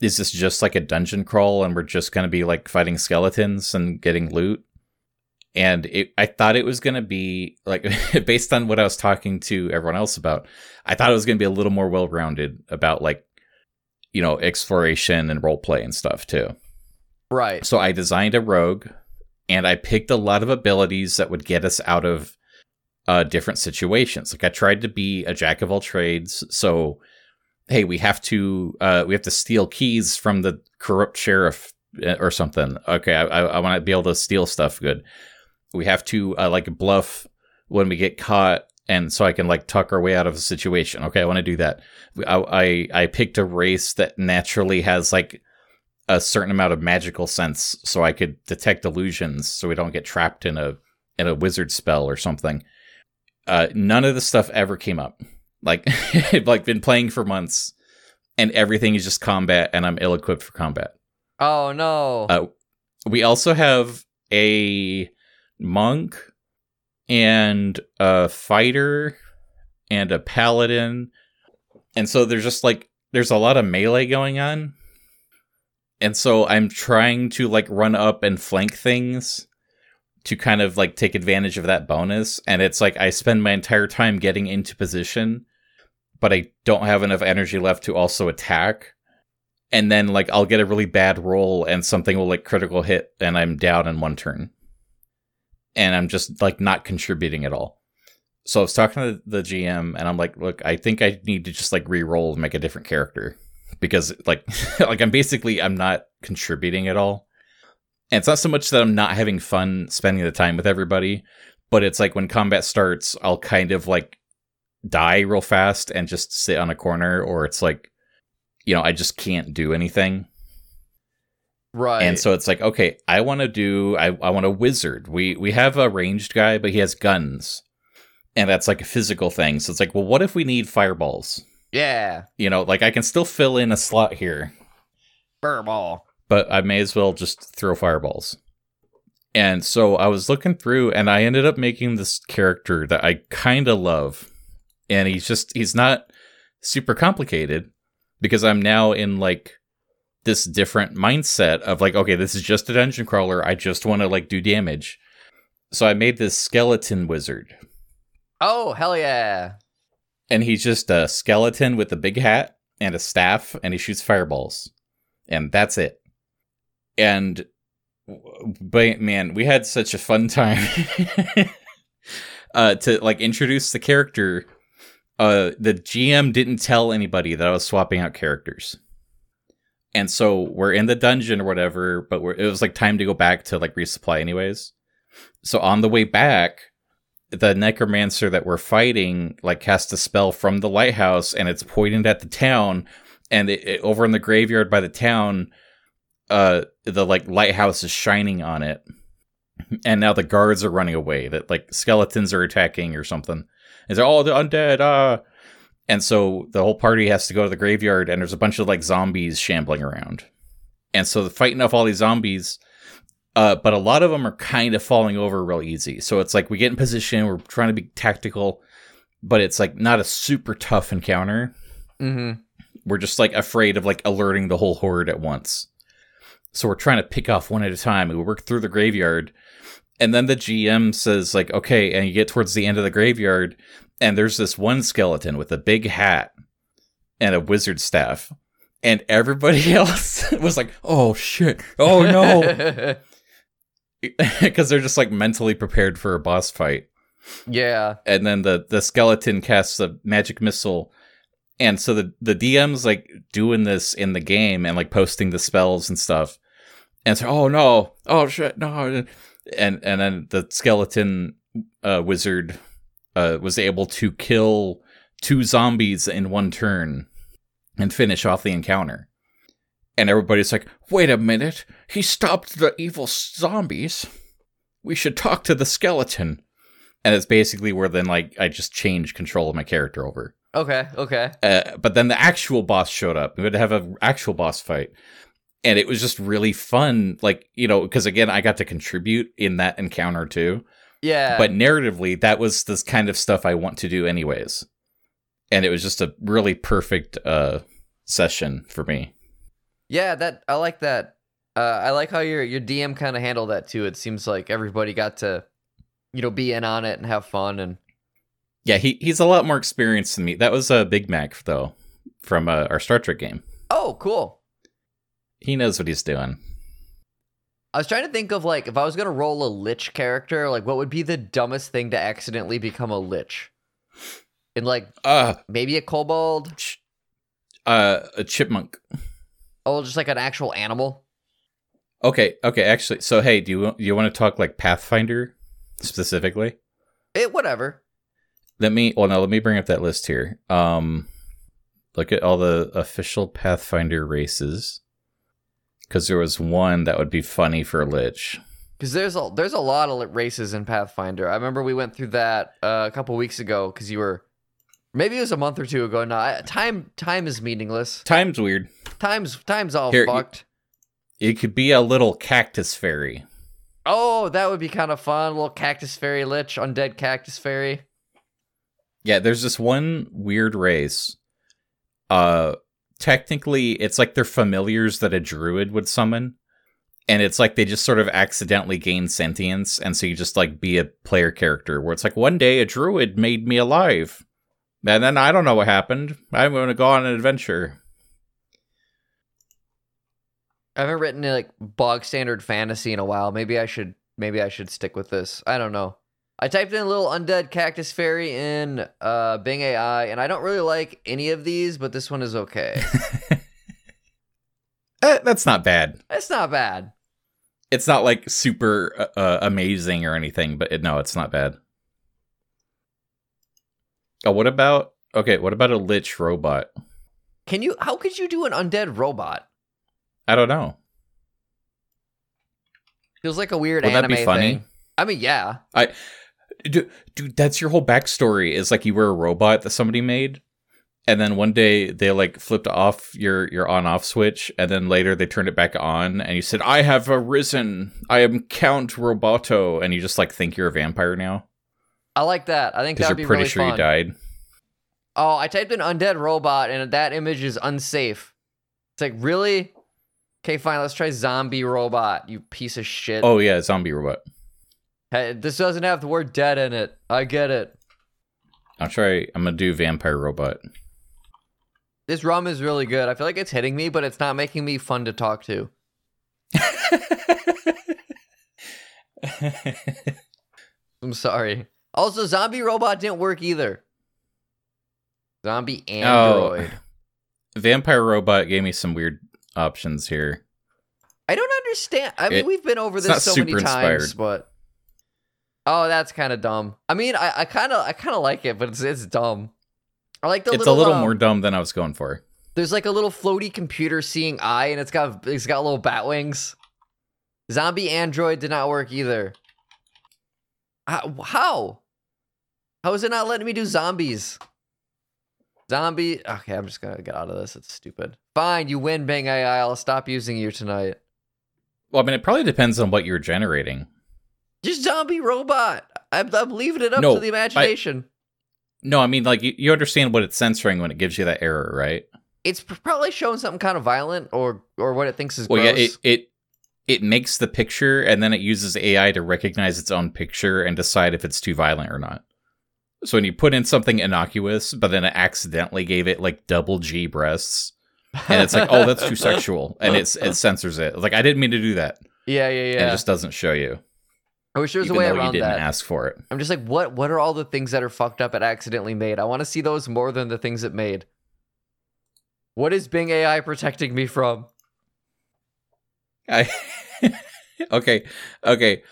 Is this just like a dungeon crawl and we're just going to be like fighting skeletons and getting loot? And it, I thought it was going to be like, based on what I was talking to everyone else about, I thought it was going to be a little more well rounded about like, you know, exploration and role play and stuff too. Right. So I designed a rogue and I picked a lot of abilities that would get us out of uh, different situations. Like I tried to be a jack of all trades. So, hey, we have to uh, we have to steal keys from the corrupt sheriff uh, or something. Okay, I, I want to be able to steal stuff. Good. We have to uh, like bluff when we get caught, and so I can like tuck our way out of a situation. Okay, I want to do that. I, I I picked a race that naturally has like a certain amount of magical sense, so I could detect illusions, so we don't get trapped in a in a wizard spell or something uh, none of the stuff ever came up. Like, like been playing for months, and everything is just combat, and I'm ill equipped for combat. Oh no! Uh, we also have a monk and a fighter and a paladin, and so there's just like there's a lot of melee going on, and so I'm trying to like run up and flank things to kind of like take advantage of that bonus. And it's like I spend my entire time getting into position, but I don't have enough energy left to also attack. And then like I'll get a really bad roll and something will like critical hit and I'm down in one turn. And I'm just like not contributing at all. So I was talking to the GM and I'm like, look, I think I need to just like re-roll and make a different character. Because like like I'm basically I'm not contributing at all and it's not so much that I'm not having fun spending the time with everybody, but it's like when combat starts, I'll kind of like die real fast and just sit on a corner, or it's like, you know, I just can't do anything. Right. And so it's like, okay, I want to do, I, I want a wizard. We we have a ranged guy, but he has guns, and that's like a physical thing. So it's like, well, what if we need fireballs? Yeah. You know, like I can still fill in a slot here. Fireball but I may as well just throw fireballs. And so I was looking through and I ended up making this character that I kind of love. And he's just, he's not super complicated because I'm now in like this different mindset of like, okay, this is just a dungeon crawler. I just want to like do damage. So I made this skeleton wizard. Oh, hell yeah. And he's just a skeleton with a big hat and a staff and he shoots fireballs. And that's it and but man, we had such a fun time uh, to like introduce the character. uh, the GM didn't tell anybody that I was swapping out characters. And so we're in the dungeon or whatever, but it was like time to go back to like resupply anyways. So on the way back, the necromancer that we're fighting like cast a spell from the lighthouse and it's pointed at the town and it, it- over in the graveyard by the town uh the like lighthouse is shining on it and now the guards are running away that like skeletons are attacking or something and they're all the undead uh and so the whole party has to go to the graveyard and there's a bunch of like zombies shambling around and so fighting off all these zombies uh, but a lot of them are kind of falling over real easy. So it's like we get in position, we're trying to be tactical, but it's like not a super tough encounter. Mm-hmm. We're just like afraid of like alerting the whole horde at once. So we're trying to pick off one at a time. We work through the graveyard, and then the GM says like, "Okay," and you get towards the end of the graveyard, and there's this one skeleton with a big hat and a wizard staff. And everybody else was like, "Oh shit! Oh no!" because they're just like mentally prepared for a boss fight. yeah. And then the the skeleton casts a magic missile, and so the the DM's like doing this in the game and like posting the spells and stuff. And so, oh no, oh shit, no, and and then the skeleton uh, wizard uh, was able to kill two zombies in one turn and finish off the encounter. And everybody's like, wait a minute, he stopped the evil zombies. We should talk to the skeleton. And it's basically where then like I just changed control of my character over. Okay. Okay. Uh, but then the actual boss showed up. We had to have an actual boss fight. And it was just really fun. Like, you know, because again, I got to contribute in that encounter too. Yeah. But narratively, that was this kind of stuff I want to do anyways. And it was just a really perfect uh, session for me. yeah, that I like that. Uh, I like how your your DM kind of handled that too. It seems like everybody got to, you know, be in on it and have fun and Yeah, he, he's a lot more experienced than me. That was uh, Big Mac, though, from uh, our Star Trek game. oh, cool. He knows what he's doing. I was trying to think of like if I was gonna roll a lich character, like what would be the dumbest thing to accidentally become a lich? In like Uh, maybe a kobold, ch- uh, a chipmunk. oh, just like an actual animal. Okay, okay. Actually, so hey, do you do you want to talk like Pathfinder specifically? It whatever. Let me. Well, no. Let me bring up that list here. Um, look at all the official Pathfinder races, because there was one that would be funny for lich. Because there's a there's a lot of races in Pathfinder. I remember we went through that uh, a couple weeks ago because you were, maybe it was a month or two ago. No, I, time time is meaningless. Time's weird. Time's time's all Here, fucked. It could be a little cactus fairy. Oh, that would be kind of fun. A little cactus fairy lich, undead cactus fairy. Yeah, there's this one weird race. Uh technically it's like they're familiars that a druid would summon. And it's like they just sort of accidentally gain sentience, and so you just like be a player character where it's like one day a druid made me alive. And then I don't know what happened. I'm gonna go on an adventure. I haven't written like bog standard fantasy in a while. Maybe I should maybe I should stick with this. I don't know. I typed in a little undead cactus fairy in uh, Bing AI, and I don't really like any of these, but this one is okay. Eh, that's not bad. it's not bad. It's not like super uh, uh, amazing or anything, but it, no, it's not bad. Oh, what about okay? What about a lich robot? Can you? How could you do an undead robot? I don't know. Feels like a weird Would that anime be funny? thing. I mean, yeah. Dude, dude, that's your whole backstory. Is like you were a robot that somebody made, and then one day they like flipped off your your on off switch, and then later they turned it back on, and you said, "I have arisen. I am Count Roboto," and you just like think you're a vampire now I like that. I think that'd you're be pretty really sure fun. you died. Oh, I typed in undead robot, and that image is unsafe. It's like really. Okay, fine. Let's try zombie robot. You piece of shit. Oh yeah, zombie robot. Hey, this doesn't have the word dead in it. I get it. I'll try. I'm gonna do vampire robot. This rum is really good. I feel like it's hitting me, but it's not making me fun to talk to. I'm sorry. Also, zombie robot didn't work either. Zombie oh. android. Vampire Robot gave me some weird options here. I don't understand. I mean, It- we've been over this so many times, inspired. but oh, that's kind of dumb. I mean, I I kind of I kind of like it, but it's it's dumb. I like the it's little, a little um, more dumb than I was going for. There's like a little floaty computer seeing eye, and it's got it's got little bat wings. Zombie android did not work either. How? How, how is it not letting me do zombies? Zombie. Okay, I'm just gonna get out of this. It's stupid. Fine, you win, Bing AI. I'll stop using you tonight. Well, I mean, it probably depends on what you're generating. Just zombie robot. I'm, I'm leaving it up No, to the imagination. No, I mean, like you, you understand what it's censoring when it gives you that error, right? it's probably showing something kind of violent or or what it thinks is Well, gross. yeah, it, it it makes the picture and then it uses AI to recognize its own picture and decide if it's too violent or not. So when you put in something innocuous, but then it accidentally gave it like double G breasts, and it's like, oh, that's too sexual, and it's it censors it. Like I didn't mean to do that, yeah, yeah, and yeah. it just doesn't show you, I wish there was even a way though you around didn't that. ask for it. I'm just like, what? What are all the things that are fucked up and accidentally made? I want to see those more than the things it made. What is Bing AI protecting me from? I okay, okay.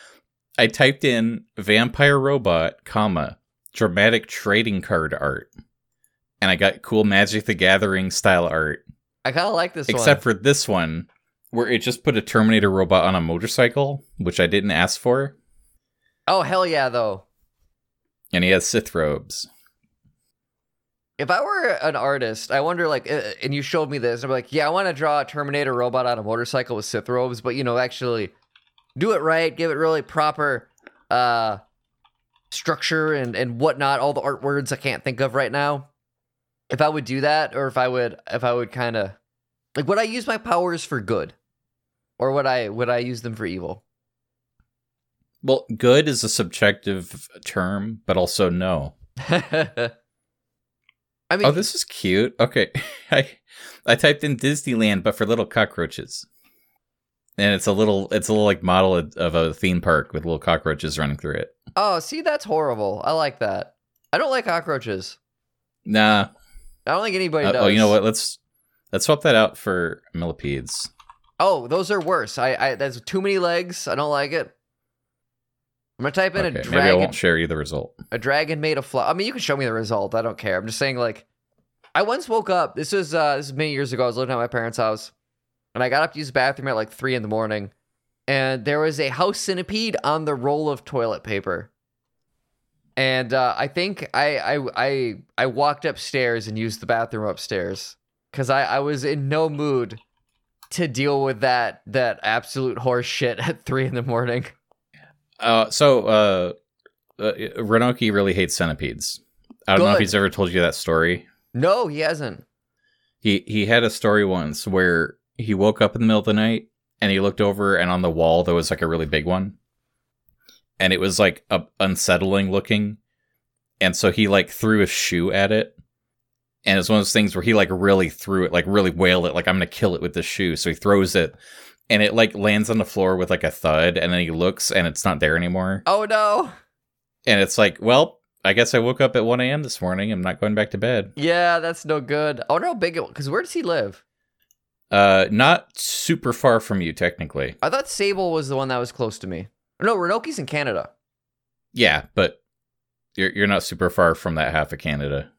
I typed in vampire robot, comma dramatic trading card art, and I got cool Magic the Gathering style art. I kind of like this Except one. for this one, where it just put a Terminator robot on a motorcycle, which I didn't ask for, oh hell yeah, though. and he has Sith robes. If I were an artist, I wonder like, uh, and you showed me this, I'm like, yeah, I want to draw a Terminator robot on a motorcycle with Sith robes, but you know, actually do it right, give it really proper uh structure and and whatnot, all the art words I can't think of right now. If I would do that, or if I would, if I would kind of like, would I use my powers for good, or would I would I use them for evil? Well, good is a subjective term, but also no. I mean, oh, this is cute. Okay, I I typed in Disneyland, but for little cockroaches, and it's a little it's a little like model of, a theme park with little cockroaches running through it. oh, see, that's horrible. I like that. I don't like cockroaches. Nah. I don't think anybody Uh, does. oh, you know what? Let's let's swap that out for millipedes. Oh, those are worse. I, I that's too many legs. I don't like it. I'm gonna type in Okay, a maybe I won't share you the result. A dragon made a fly. I mean, you can show me the result. I don't care. I'm just saying, like, I once woke up. This was uh, this is many years ago. I was living at my parents' house, and I got up to use the bathroom at like three in the morning, and there was a house centipede on the roll of toilet paper. And uh, I think I, I I I walked upstairs and used the bathroom upstairs because I, I was in no mood to deal with that that absolute horse shit at three in the morning. Uh, so uh, uh, Renoki really hates centipedes. I don't know if he's ever told you that story. No, he hasn't. He he had a story once where he woke up in the middle of the night and he looked over and on the wall there was like a really big one, and it was like a, unsettling looking, and so he like threw a shoe at it, and it's one of those things where he like really threw it, like really wailed it, like I'm gonna kill it with this shoe. So he throws it, and it like lands on the floor with like a thud, and then he looks and it's not there anymore. Oh no. And it's like, well, I guess I woke up at 1 a.m. this morning. I'm not going back to bed. Yeah, that's no good. I wonder how big it because where does he live? Uh, not super far from you, technically. I thought Sable was the one that was close to me. No, Renoki's in Canada. Yeah, but you're you're not super far from that half of Canada.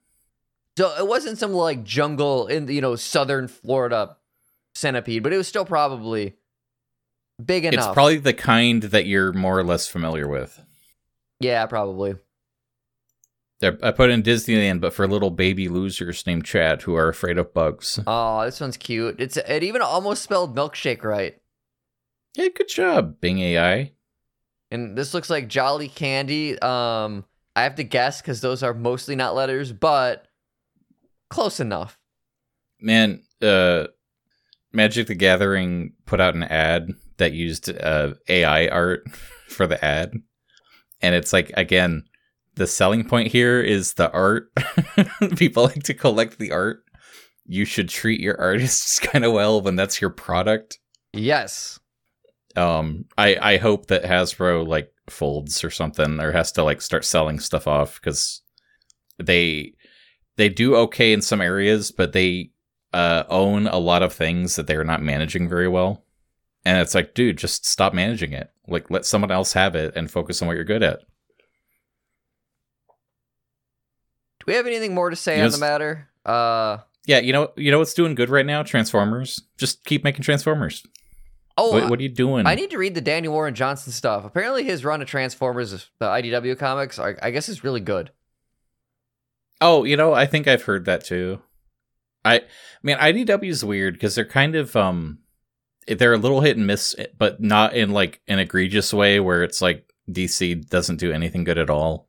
So it wasn't some like jungle in you know southern Florida centipede, but it was still probably big enough. It's probably the kind that you're more or less familiar with. yeah, probably. I put in Disneyland, but for little baby losers named Chad who are afraid of bugs. Oh, this one's cute. It's it even almost spelled milkshake right. Yeah, good job, Bing AI. And this looks like Jolly Candy. Um, I have to guess because those are mostly not letters, but close enough. Man, uh, Magic the Gathering put out an ad that used uh, AI art for the ad. And it's like, again, the selling point here is the art. People like to collect the art. You should treat your artists kind of well when that's your product. Yes. Um, I, I hope that Hasbro like folds or something or has to like start selling stuff off because they they do okay in some areas, but they uh, own a lot of things that they're not managing very well. And it's like, dude, just stop managing it. Like, let someone else have it and focus on what you're good at. Do we have anything more to say You on know, the matter? Uh Yeah, you know, you know what's doing good right now? Transformers. Just keep making Transformers. oh, what, what are you doing? I need to read the Daniel Warren Johnson stuff. Apparently, his run of Transformers, the IDW comics, I, I guess is really good. Oh, you know, I think I've heard that too. I I mean, IDW is weird because they're kind of um they're a little hit and miss, but not in like an egregious way where it's like DC doesn't do anything good at all.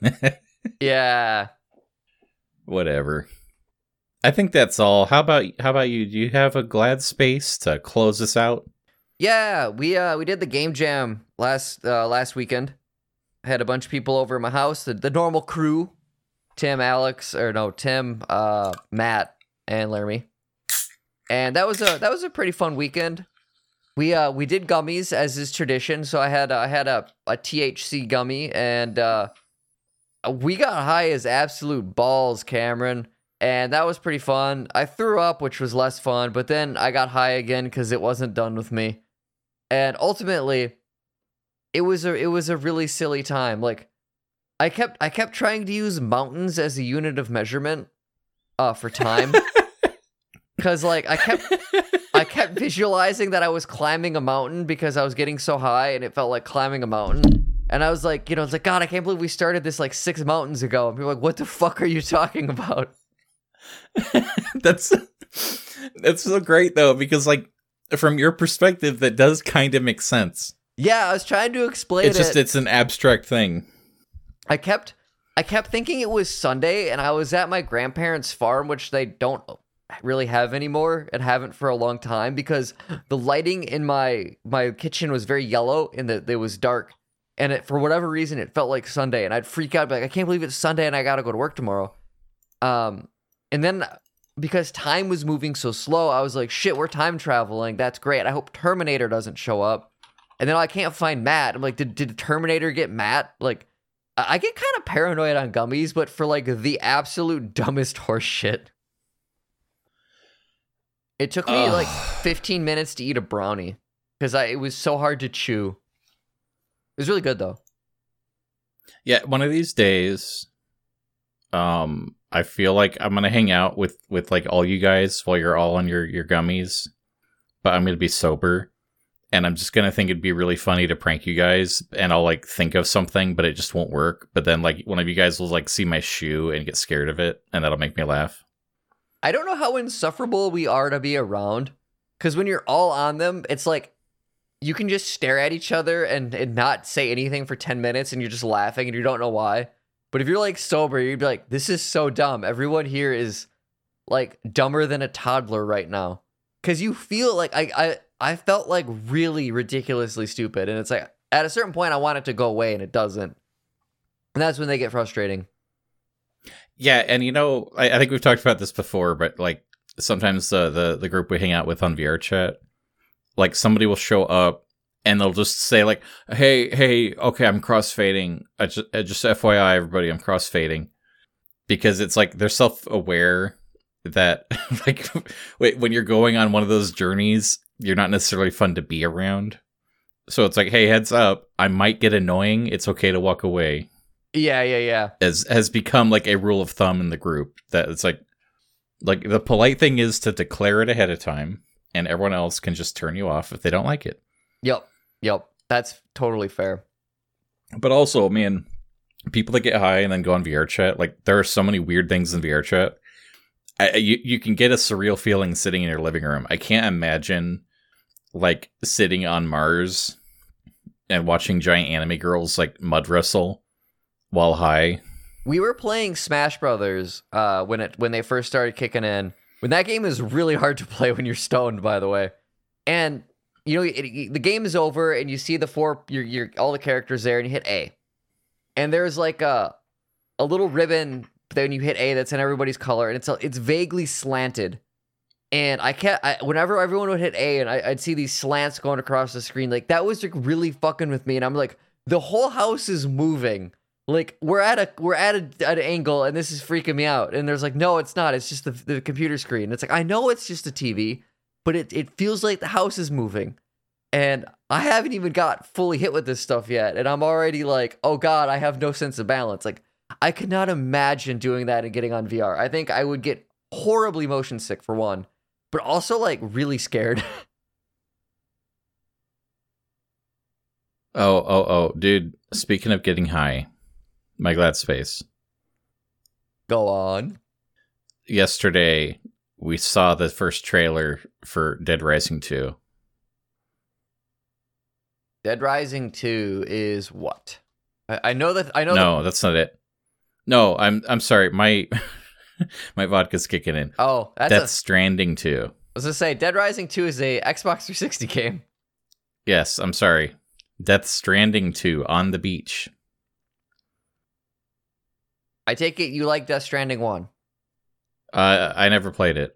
Yeah. Whatever. I think that's all. How about how about you? Do you have a glad space to close this out? Yeah, we uh we did the game jam last uh last weekend. Had a bunch of people over at my house, the, the normal crew. Tim, Alex, or no, Tim, uh, Matt, and Laramie. And that was a that was a pretty fun weekend. We uh we did gummies as is tradition. So I had I had a, a THC gummy and uh we got high as absolute balls, Cameron. And that was pretty fun. I threw up, which was less fun, but then I got high again because it wasn't done with me. And ultimately, it was a it was a really silly time. Like I kept I kept trying to use mountains as a unit of measurement uh for time. Cause like I kept I kept visualizing that I was climbing a mountain because I was getting so high and it felt like climbing a mountain. And I was like, you know, it's like, God, I can't believe we started this like six mountains ago. And people were like, what the fuck are you talking about? that's that's so great though because like from your perspective that does kind of make sense. Yeah, I was trying to explain It's it. just it's an abstract thing. I kept I kept thinking it was Sunday and I was at my grandparents' farm, which they don't really have anymore and haven't for a long time because the lighting in my my kitchen was very yellow and that it was dark. And it, for whatever reason, it felt like Sunday, and I'd freak out, like, I can't believe it's Sunday, and I gotta go to work tomorrow. Um, and then because time was moving so slow, I was like, shit, we're time traveling. That's great. I hope Terminator doesn't show up. And then I can't find Matt. I'm like, did did Terminator get Matt? Like, I I get kind of paranoid on gummies, but for like the absolute dumbest horse shit. It took me like 15 minutes to eat a brownie because I it was so hard to chew. It was really good though. Yeah, one of these days, um, I feel like I'm gonna hang out with with like all you guys while you're all on your your gummies, but I'm gonna be sober, and I'm just gonna think it'd be really funny to prank you guys, and I'll like think of something, but it just won't work. But then like one of you guys will like see my shoe and get scared of it, and that'll make me laugh. I don't know how insufferable we are to be around because when you're all on them, it's like you can just stare at each other and, and not say anything for 10 minutes and you're just laughing and you don't know why. But if you're like sober, you'd be like, this is so dumb. Everyone here is like dumber than a toddler right now. Cause you feel like I, I, I felt like really ridiculously stupid. And it's like at a certain point, I want it to go away and it doesn't. And that's when they get frustrating. Yeah, and you know, I, I think we've talked about this before, but like sometimes the the group we hang out with on VR chat, like somebody will show up and they'll just say like, "Hey, hey, okay, I'm crossfading. I just, uh, just FYI, everybody, I'm crossfading," because it's like they're self aware that like when you're going on one of those journeys, you're not necessarily fun to be around. So it's like, hey, heads up, I might get annoying. It's okay to walk away Yeah, yeah, yeah. has has become like a rule of thumb in the group that it's like like the polite thing is to declare it ahead of time and everyone else can just turn you off if they don't like it Yep. Yep. That's totally fair. but also man people that get high and then go on VR chat like there are so many weird things in VR chat I, I- you, you can get a surreal feeling sitting in your living room I can't imagine like sitting on Mars and watching giant anime girls like mud wrestle while high We were playing Smash Brothers uh, when it when they first started kicking in. When that game is really hard to play when you're stoned, by the way. And you know, it, it- the game is over, and you see the four, your your all the characters there, and you hit A, and there's like a a little ribbon. Then you hit A that's in everybody's color, and it's a, it's vaguely slanted. And I can't. I, whenever everyone would hit A, and I, I'd see these slants going across the screen, like that was like really fucking with me. And I'm like, the whole house is moving Like we're at a we're at a, an angle and this is freaking me out. And there's like, no, it's not. It's just the, the computer screen. It's like I know it's just a TV, but it, it feels like the house is moving. And I haven't even got fully hit with this stuff yet. And I'm already like, oh God, I have no sense of balance. Like I could not imagine doing that and getting on VR. I think I would get horribly motion sick for one, but also like really scared. Oh, oh, oh, dude. Speaking of getting high, my glad space. Go on. Yesterday, we saw the first trailer for Dead Rising 2. Dead Rising 2 is what? I, I know that I know No, that, that's not it. No, I'm I'm sorry. My my vodka's kicking in. Oh, that's Death a, Stranding 2. I was gonna say Dead Rising 2 is a Xbox 360 game. Yes, I'm sorry. Death Stranding 2 on the beach. I take it you like Death Stranding 1. Uh, I never played it,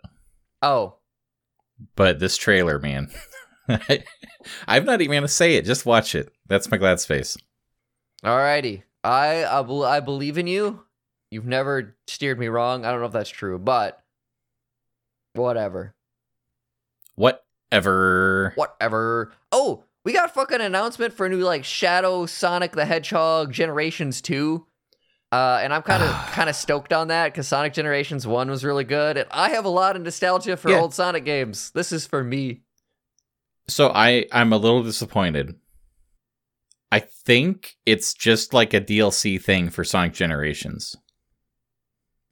Oh, but this trailer, man. I'm not even gonna say it. Just watch it. That's my glad space. alrighty. I I, bel- I believe in you. You've never steered me wrong. I don't know if that's true, but whatever. Whatever. Whatever. Oh, we got fucking announcement for a new like Shadow Sonic the Hedgehog Generations 2. Uh, and I'm kind of kind of stoked on that because Sonic Generations One was really good, and I have a lot of nostalgia for Yeah. old Sonic games. This is for me. So I I'm a little disappointed. I think it's just like a DLC thing for Sonic Generations.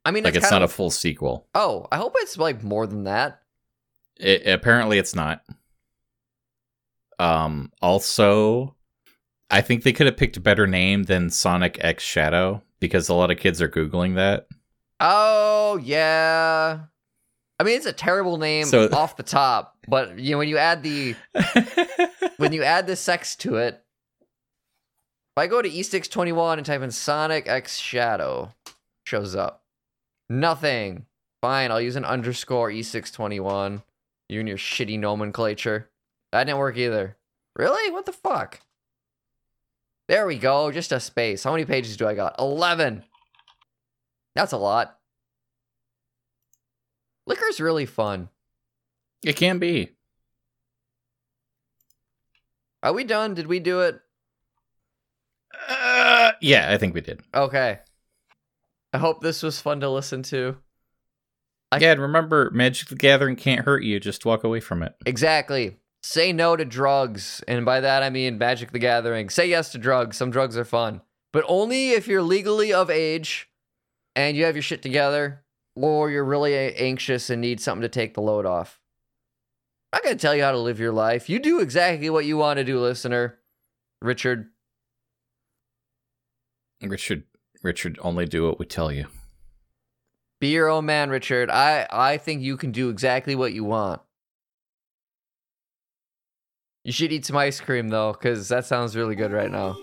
I mean, Like it's, it's not of, a full sequel. Oh, I hope it's like more than that. It, apparently, it's not. Um. Also, I think they could have picked a better name than Sonic X Shadow because a lot of kids are googling that. Oh yeah. I mean, it's a terrible name So- off the top, but you know when you add the when you add the sex to it. If I go to E621 and type in Sonic X Shadow, shows up. Nothing. Fine, I'll use an underscore E621. You and your shitty nomenclature. That didn't work either. Really? What the fuck? There we go. Just a space. How many pages do I got? 11. That's a lot. Liquor's really fun. it can be. Are we done? Did we do it? Uh, yeah, I think we did. Okay. I hope this was fun to listen to. I- yeah, remember, Magic the Gathering can't hurt you. Just walk away from it. Exactly. Say no to drugs. And by that, I mean Magic the Gathering. Say yes to drugs. Some drugs are fun. But only if you're legally of age and you have your shit together or you're really anxious and need something to take the load off. I'm not going to tell you how to live your life. You do exactly what you want to do, listener. Richard. Richard, Richard, only do what we tell you. Be your own man, Richard. I, I think you can do exactly what you want. You should eat some ice cream, though, because that sounds really good right now.